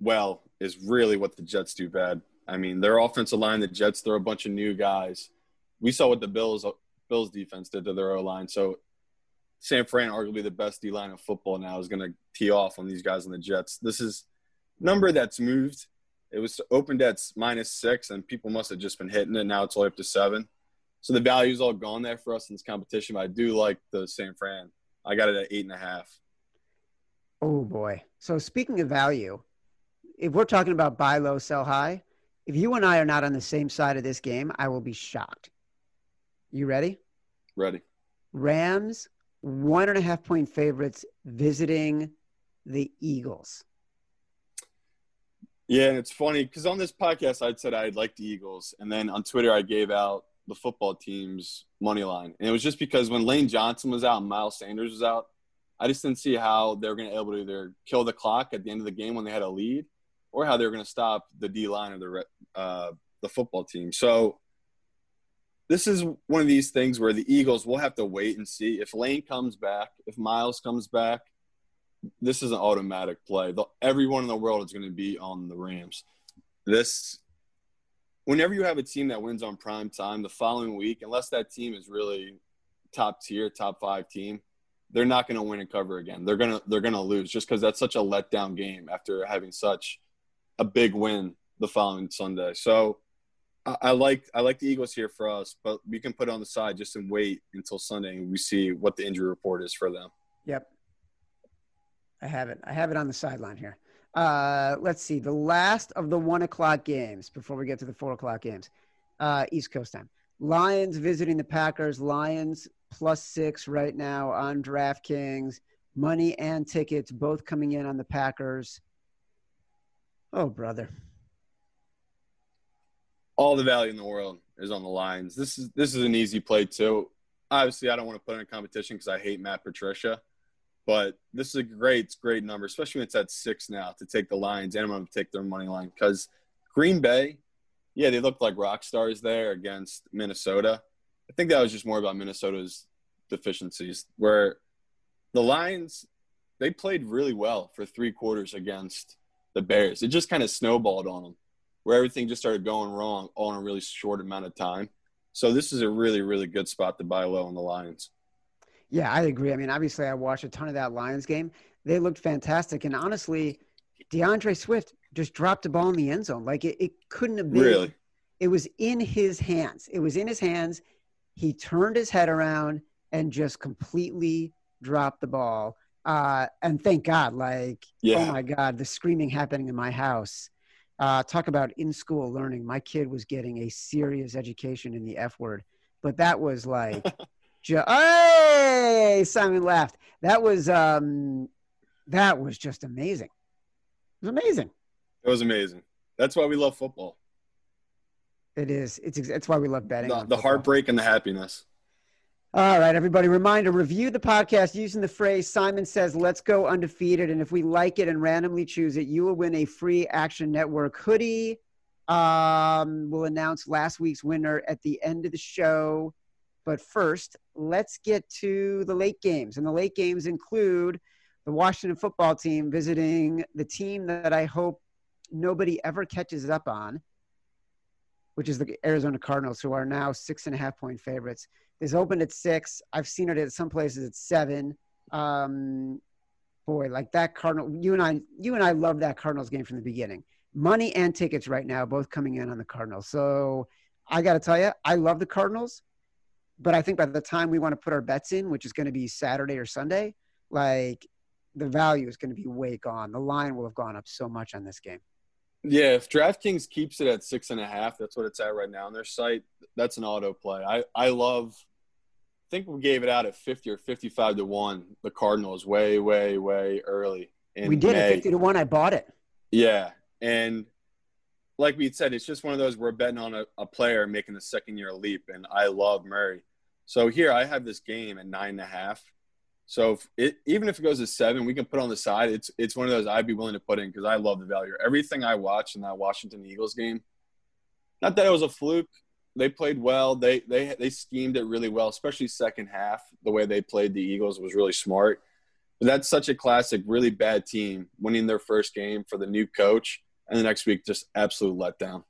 well is really what the Jets do bad. I mean, their offensive line, the Jets throw a bunch of new guys. We saw what the Bills Bills defense did to their O line. So San Fran, arguably the best D line of football now, is going to tee off on these guys on the Jets. This is number that's moved. It was opened at minus six, and people must have just been hitting it. Now it's all up to seven. So the value's all gone there for us in this competition. But I do like the San Fran. I got it at eight and a half. Oh boy. So speaking of value, if we're talking about buy low, sell high, if you and I are not on the same side of this game, I will be shocked. You ready? Ready. Rams, one and a half point favorites visiting the Eagles. Yeah, and it's funny because on this podcast I'd said I'd like the Eagles, and then on Twitter I gave out the football team's money line, and it was just because when Lane Johnson was out and Miles Sanders was out, I just didn't see how they were going to be able to either kill the clock at the end of the game when they had a lead, or how they were going to stop the D line of the uh, the football team. So this is one of these things where the Eagles will have to wait and see if Lane comes back, if Miles comes back. This is an automatic play. The, everyone in the world is going to be on the Rams. This, whenever you have a team that wins on prime time, the following week, unless that team is really top tier, top five team, they're not going to win and cover again. They're gonna they're gonna lose just because that's such a letdown game after having such a big win the following Sunday. So I, I like I like the Eagles here for us, but we can put it on the side just and wait until Sunday and we see what the injury report is for them. Yep. I have it. I have it on the sideline here. Uh, let's see. The last of the one o'clock games before we get to the four o'clock games, uh, East Coast time. Lions visiting the Packers. Lions plus six right now on DraftKings. Money and tickets both coming in on the Packers. Oh, brother. All the value in the world is on the Lions. This is this is an easy play too. Obviously, I don't want to put in a competition because I hate Matt Patricia, but this is a great, great number, especially when it's at six now to take the Lions, and I'm going to take their money line because Green Bay, yeah, they looked like rock stars there against Minnesota. I think that was just more about Minnesota's deficiencies, where the Lions they played really well for three quarters against the Bears. It just kind of snowballed on them, where everything just started going wrong all in a really short amount of time. So this is a really, really good spot to buy low on the Lions. Yeah, I agree. I mean, obviously, I watched a ton of that Lions game. They looked fantastic, and honestly, D'Andre Swift just dropped the ball in the end zone. Like it, it couldn't have been. Really, it was in his hands. It was in his hands. He turned his head around and just completely dropped the ball. Uh, and thank God, like, oh yeah. oh my God, the screaming happening in my house. Uh, talk about in school learning. My kid was getting a serious education in the F word, but that was like, ju- hey, Simon laughed. That was, um, that was just amazing. It was amazing. It was amazing. That's why we love football. It is. It's, it's why we love betting. The, the heartbreak and the happiness. All right, everybody. Reminder review the podcast using the phrase Simon says, let's go undefeated. And if we like it and randomly choose it, you will win a free Action Network hoodie. Um, we'll announce last week's winner at the end of the show. But first, let's get to the late games. And the late games include the Washington football team visiting the team that I hope nobody ever catches up on, which is the Arizona Cardinals, who are now six and a half point favorites is opened at six. I've seen it at some places at seven. Um, boy, like that Cardinal. You and I, you and I love that Cardinals game from the beginning. Money and tickets right now, both coming in on the Cardinals. So I got to tell you, I love the Cardinals, but I think by the time we want to put our bets in, which is going to be Saturday or Sunday, like the value is going to be way gone. The line will have gone up so much on this game. Yeah, if DraftKings keeps it at six and a half, that's what it's at right now on their site. That's an auto play. I I love I think we gave it out at 50 or 55 to 1 the cardinals way way way early we did May. at 50 to 1 i bought it yeah and like we said it's just one of those we're betting on a, a player making the second year leap and i love murray so here i have this game at nine and a half so if it, even if it goes to seven we can put on the side it's it's one of those i'd be willing to put in because i love the value everything i watched in that washington eagles game not that it was a fluke. They played well. They they they schemed it really well, especially second half. The way they played the Eagles was really smart. But that's such a classic, really bad team winning their first game for the new coach, and the next week just absolute letdown.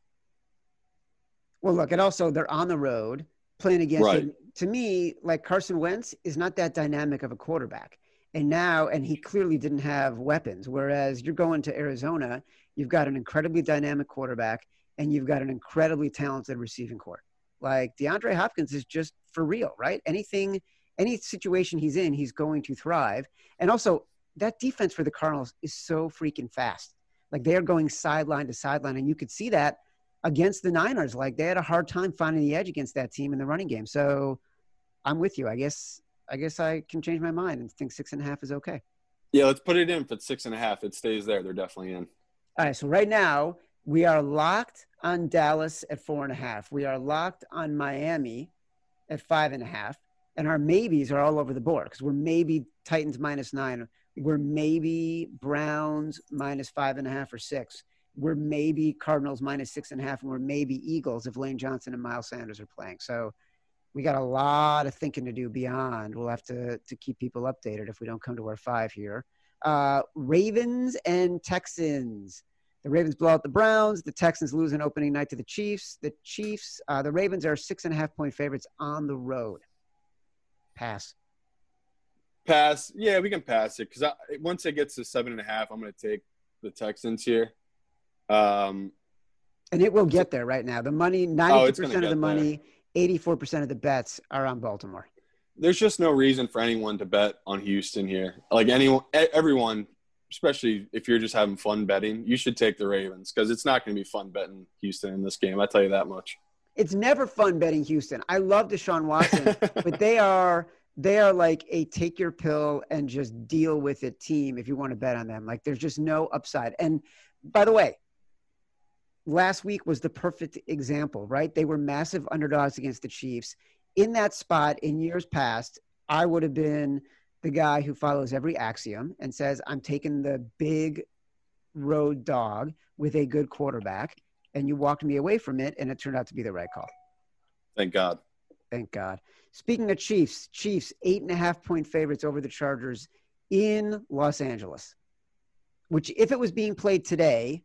Well, look, and also they're on the road playing against. Right. It. To me, like Carson Wentz is not that dynamic of a quarterback, and now, and he clearly didn't have weapons. Whereas you're going to Arizona, you've got an incredibly dynamic quarterback, and you've got an incredibly talented receiving corps. Like DeAndre Hopkins is just for real, right? Anything, any situation he's in, he's going to thrive. And also, that defense for the Cardinals is so freaking fast. Like they're going sideline to sideline, and you could see that against the Niners. Like they had a hard time finding the edge against that team in the running game. So I'm with you. I guess I guess I can change my mind and think six and a half is okay. Yeah, let's put it in. If it's six and a half, it stays there. They're definitely in. All right. So right now we are locked on Dallas at four and a half. We are locked on Miami at five and a half. And our maybes are all over the board because we're maybe Titans minus nine. We're maybe Browns minus five and a half or six. We're maybe Cardinals minus six and a half, and we're maybe Eagles if Lane Johnson and Miles Sanders are playing. So we got a lot of thinking to do beyond. We'll have to to keep people updated if we don't come to our five here. Uh, Ravens and Texans. The Ravens blow out the Browns. The Texans lose an opening night to the Chiefs. The Chiefs, uh, the Ravens are six and a half point favorites on the road. Pass. Pass. Yeah, we can pass it because once it gets to seven and a half, I'm going to take the Texans here. Um, and it will get there right now. The money, 92% of the money, there. 84% of the bets are on Baltimore. There's just no reason for anyone to bet on Houston here. Like anyone, everyone, especially if you're just having fun betting, you should take the Ravens because it's not going to be fun betting Houston in this game. I tell you that much. It's never fun betting Houston. I love Deshaun Watson, but they are they are like a take your pill and just deal with it team if you want to bet on them. Like there's just no upside. And by the way, last week was the perfect example, right? They were massive underdogs against the Chiefs. In that spot in years past, I would have been the guy who follows every axiom and says, I'm taking the big road dog with a good quarterback. And you walked me away from it, and it turned out to be the right call. Thank God. Thank God. Speaking of Chiefs, Chiefs, eight and a half point favorites over the Chargers in Los Angeles, which, if it was being played today,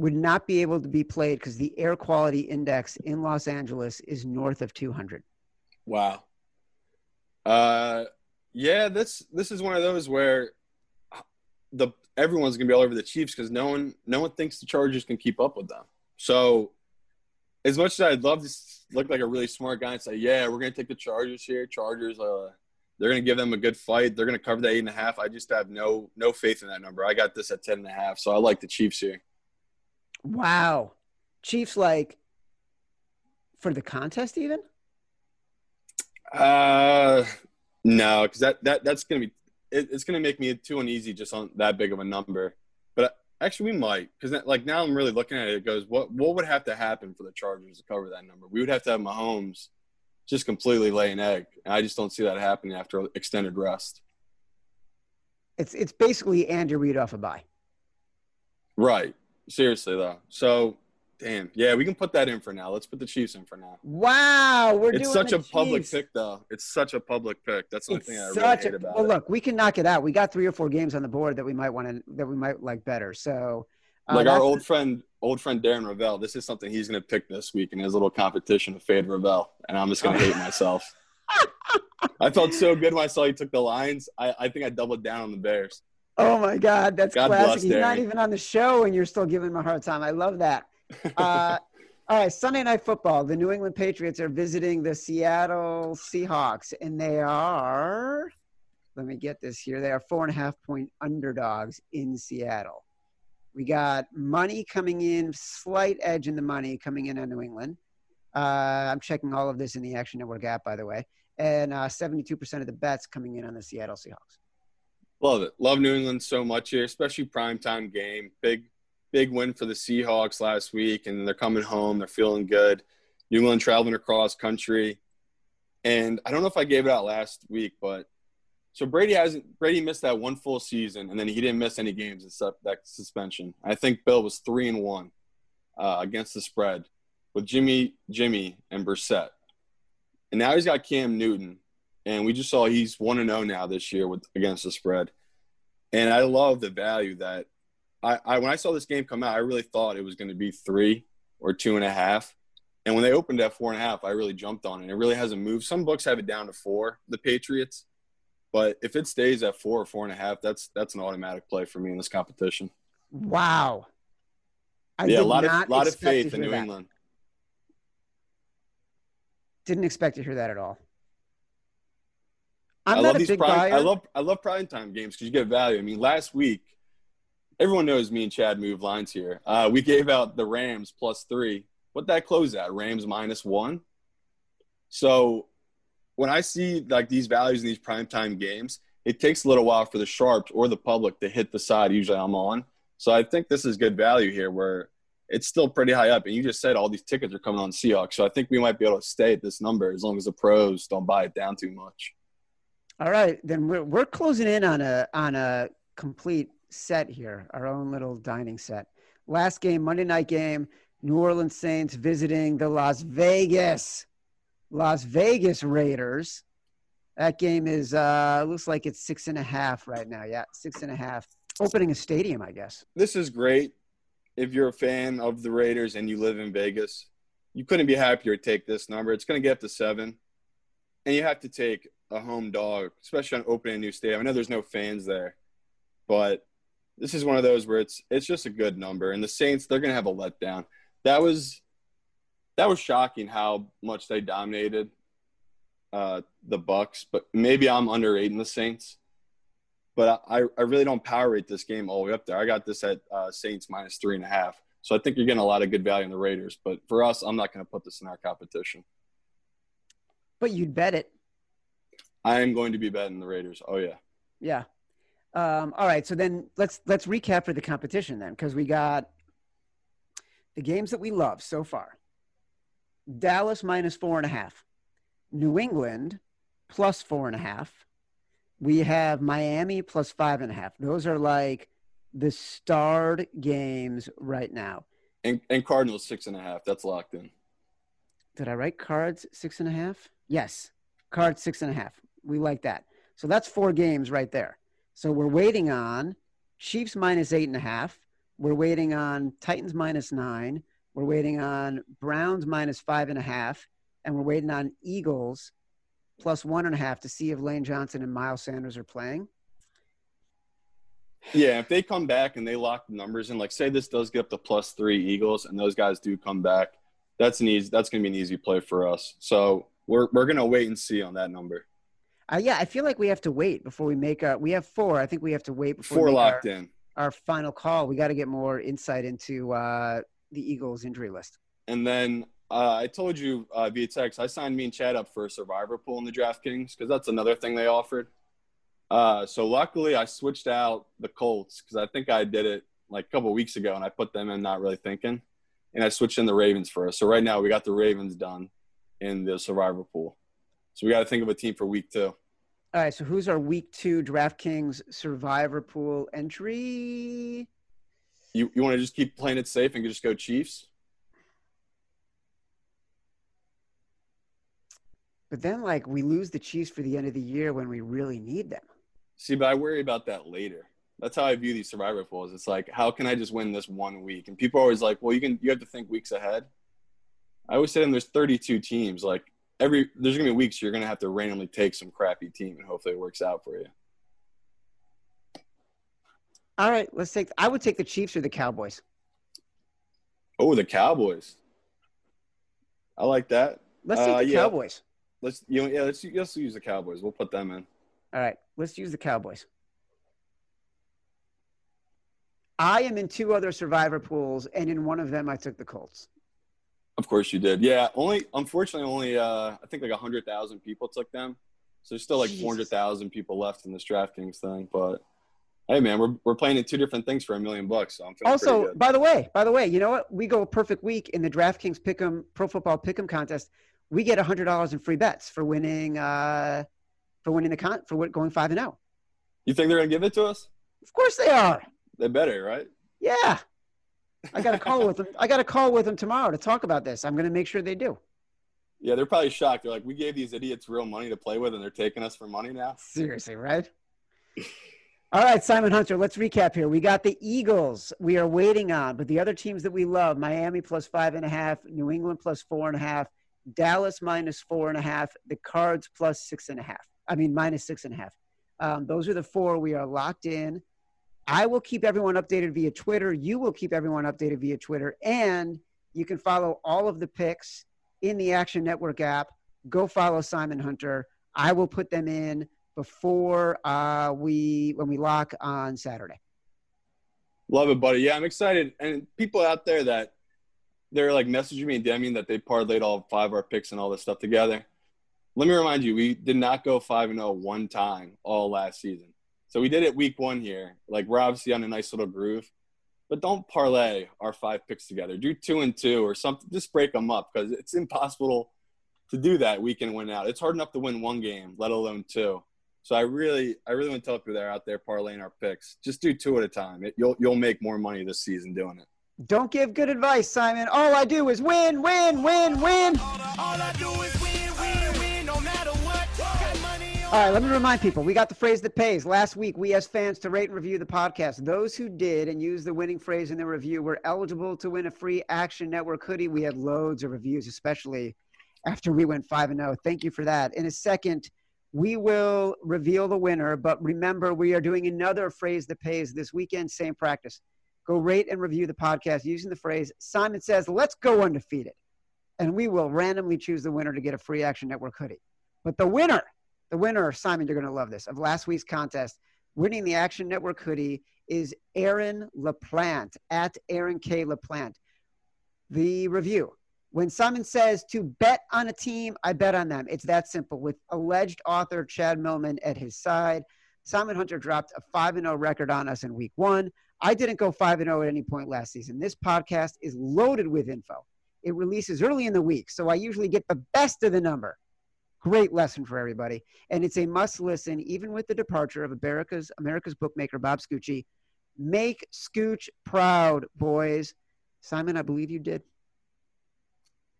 would not be able to be played because the air quality index in Los Angeles is north of 200. Wow. Uh, yeah, this this is one of those where the everyone's gonna be all over the Chiefs because no one no one thinks the Chargers can keep up with them. So, as much as I'd love to look like a really smart guy and say, "Yeah, we're gonna take the Chargers here," Chargers, uh, they're gonna give them a good fight. They're gonna cover the eight and a half. I just have no no faith in that number. I got this at ten and a half, so I like the Chiefs here. Wow. Chiefs like for the contest even? Uh no, because that, that that's gonna be it, it's gonna make me too uneasy just on that big of a number. But actually, we might because like now I'm really looking at it. It goes, what what would have to happen for the Chargers to cover that number? We would have to have Mahomes just completely lay an egg, and I just don't see that happening after extended rest. It's it's basically Andrew Reid off a bye. Right. Seriously though. So damn. Yeah, we can put that in for now. Let's put the Chiefs in for now. Wow, we're it's such a Chiefs. public pick though. It's such a public pick. That's the only thing I really hate a, about well, it. look, we can knock it out. We got three or four games on the board that we might want to that we might like better. So uh, like our old friend old friend Darren Rovell, this is something he's gonna pick this week in his little competition of Fade Rovell. And I'm just gonna hate myself. I felt so good when I saw he took the Lions. I, I think I doubled down on the Bears. Oh my God, that's God classic. He's Darren. not even on the show, and you're still giving him a hard time. I love that. Uh, all right, Sunday Night Football. The New England Patriots are visiting the Seattle Seahawks, and they are. Let me get this here. They are four and a half point underdogs in Seattle. We got money coming in, slight edge in the money coming in on New England. Uh, I'm checking all of this in the Action Network app, by the way. And uh, 72% of the bets coming in on the Seattle Seahawks. Love it. Love New England so much here, especially primetime game. Big, big win for the Seahawks last week, and they're coming home. They're feeling good. New England traveling across country. And I don't know if I gave it out last week, but so Brady hasn't Brady missed that one full season, and then he didn't miss any games except that suspension. I think Bill was three and one uh, against the spread. with Jimmy, Jimmy, and Brissett, and now he's got Cam Newton, and we just saw he's one and zero now this year with against the spread, and I love the value that I, I when I saw this game come out, I really thought it was going to be three or two and a half, and when they opened at four and a half, I really jumped on it. It really hasn't moved. Some books have it down to four, the Patriots, but if it stays at four or four and a half, that's that's an automatic play for me in this competition. Wow. I yeah, a lot of lot of faith in New that. England. Didn't expect to hear that at all. I'm I love these prime, I love I love prime time games because you get value. I mean, last week, everyone knows me and Chad move lines here. Uh, we gave out the Rams plus three. What that close at? Rams minus one. So when I see like these values in these prime time games, it takes a little while for the sharps or the public to hit the side. Usually I'm on. So I think this is good value here where it's still pretty high up. And you just said all these tickets are coming on Seahawks. So I think we might be able to stay at this number as long as the pros don't buy it down too much. All right. Then we're, we're closing in on a, on a complete set here, our own little dining set. Last game, Monday night game, New Orleans Saints visiting the Las Vegas, Las Vegas Raiders. That game is uh looks like it's six and a half right now. Yeah, six and a half. Opening a stadium, I guess. This is great if you're a fan of the Raiders and you live in Vegas, you couldn't be happier to take this number. It's going to get up to seven, and you have to take a home dog, especially on opening a new stadium. I know there's no fans there, but this is one of those where it's it's just a good number. And the Saints, they're to have a letdown. That was that was shocking how much they dominated uh, the Bucks, but maybe I'm underrating the Saints but I, I really don't power rate this game all the way up there. I got this at uh, Saints minus three and a half. So I think you're getting a lot of good value in the Raiders. But for us, I'm not going to put this in our competition. But you'd bet it. I am going to be betting the Raiders. Oh yeah. Yeah. Um, all right. So then let's let's recap for the competition then, because we got the games that we love so far. Dallas minus four and a half. New England plus four and a half we have Miami plus five and a half. Those are like the starred games right now. And, and Cardinals six and a half. That's locked in. Did I write cards six and a half? Yes, cards six and a half. We like that. So that's four games right there. So we're waiting on Chiefs minus eight and a half. We're waiting on Titans minus nine. We're waiting on Browns minus five and a half. And we're waiting on Eagles plus one and a half to see if Lane Johnson and Miles Sanders are playing. Yeah, if they come back and they lock the numbers in, like say this does get up to plus three Eagles and those guys do come back, that's an easy that's gonna be an easy play for us. So we're we're gonna wait and see on that number. Uh, yeah, I feel like we have to wait before we make a. We have four. I think we have to wait before four locked our, in. Our final call. We got to get more insight into uh, the Eagles' injury list. And then uh, I told you uh, via text, I signed me and Chad up for a survivor pool in the DraftKings because that's another thing they offered. Uh, so luckily, I switched out the Colts because I think I did it like a couple weeks ago and I put them in not really thinking. And I switched in the Ravens for us. So right now, we got the Ravens done in the survivor pool. So we got to think of a team for week two. All right. So who's our week two DraftKings survivor pool entry? You, you want to just keep playing it safe and just go Chiefs? But then, like, we lose the Chiefs for the end of the year when we really need them. See, but I worry about that later. That's how I view these survivor pools. It's like, how can I just win this one week? And people are always like, well, you can. You have to think weeks ahead. I always say, them there's 32 teams. Like every there's gonna be weeks you're gonna have to randomly take some crappy team, and hopefully it works out for you. All right, let's take. I would take the Chiefs or the Cowboys. Oh, the Cowboys. I like that. Let's take uh, the yeah. Cowboys. Let's you know, yeah, let's let's use the Cowboys. We'll put them in. All right, let's use the Cowboys. I am in two other survivor pools, and in one of them, I took the Colts. Of course, you did. Yeah, only unfortunately, only uh, I think like hundred thousand people took them. So there's still like four hundred thousand people left in this DraftKings thing. But hey, man, we're we're playing in two different things for a million bucks. So I'm feeling also, by the way, by the way, you know what? We go a perfect week in the DraftKings Pick'em Pro Football Pick'em contest we get hundred dollars in free bets for winning uh, for winning the con for going five and zero. Oh. You think they're gonna give it to us? Of course they are. They better, right? Yeah. I got a call with them. I got a call with them tomorrow to talk about this. I'm going to make sure they do. Yeah, they're probably shocked. They're like, we gave these idiots real money to play with, and they're taking us for money now. Seriously, right? All right, Simon Hunter, let's recap here. We got the Eagles we are waiting on, but the other teams that we love Miami plus five and a half, New England plus four and a half, Dallas minus four and a half, the Cards plus six and a half. I mean, minus six and a half. Um, those are the four we are locked in. I will keep everyone updated via Twitter. You will keep everyone updated via Twitter. And you can follow all of the picks in the Action Network app. Go follow Simon Hunter. I will put them in before uh, we when we lock on Saturday. Love it, buddy. Yeah, I'm excited. And people out there that they're like messaging me and DMing that they parlayed all five of our picks and all this stuff together. Let me remind you, we did not go five and zero one time all last season. So we did it week one here. Like we're obviously on a nice little groove, but don't parlay our five picks together. Do two and two or something. Just break them up because it's impossible to do that week in win out. It's hard enough to win one game, let alone two. So I really, I really want to tell people that are out there parlaying our picks. Just do two at a time. It, you'll you'll make more money this season doing it. Don't give good advice, Simon. All I do is win, win, win, win. All right, let me remind people we got the phrase that pays. Last week, we asked fans to rate and review the podcast. Those who did and used the winning phrase in their review were eligible to win a free Action Network hoodie. We had loads of reviews, especially after we went 5 and 0. Thank you for that. In a second, we will reveal the winner, but remember, we are doing another phrase that pays this weekend, same practice. Go rate and review the podcast using the phrase Simon says, let's go undefeated. And we will randomly choose the winner to get a free Action Network hoodie. But the winner, the winner, Simon, you're going to love this, of last week's contest, winning the Action Network hoodie is Aaron LaPlante at Aaron K. LaPlante. The review when Simon says to bet on a team, I bet on them. It's that simple. With alleged author Chad Millman at his side, Simon Hunter dropped a 5 0 record on us in week one. I didn't go 5 0 at any point last season. This podcast is loaded with info. It releases early in the week, so I usually get the best of the number. Great lesson for everybody. And it's a must listen, even with the departure of America's, America's bookmaker, Bob Scucci. Make Scooch proud, boys. Simon, I believe you did.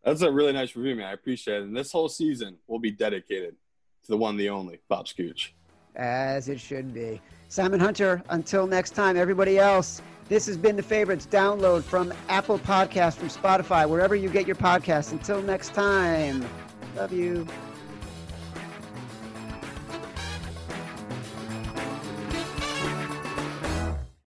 That's a really nice review, man. I appreciate it. And this whole season will be dedicated to the one, the only, Bob Scooch. As it should be. Simon Hunter, until next time, everybody else, this has been the favorites. Download from Apple Podcast, from Spotify, wherever you get your podcasts. Until next time, love you.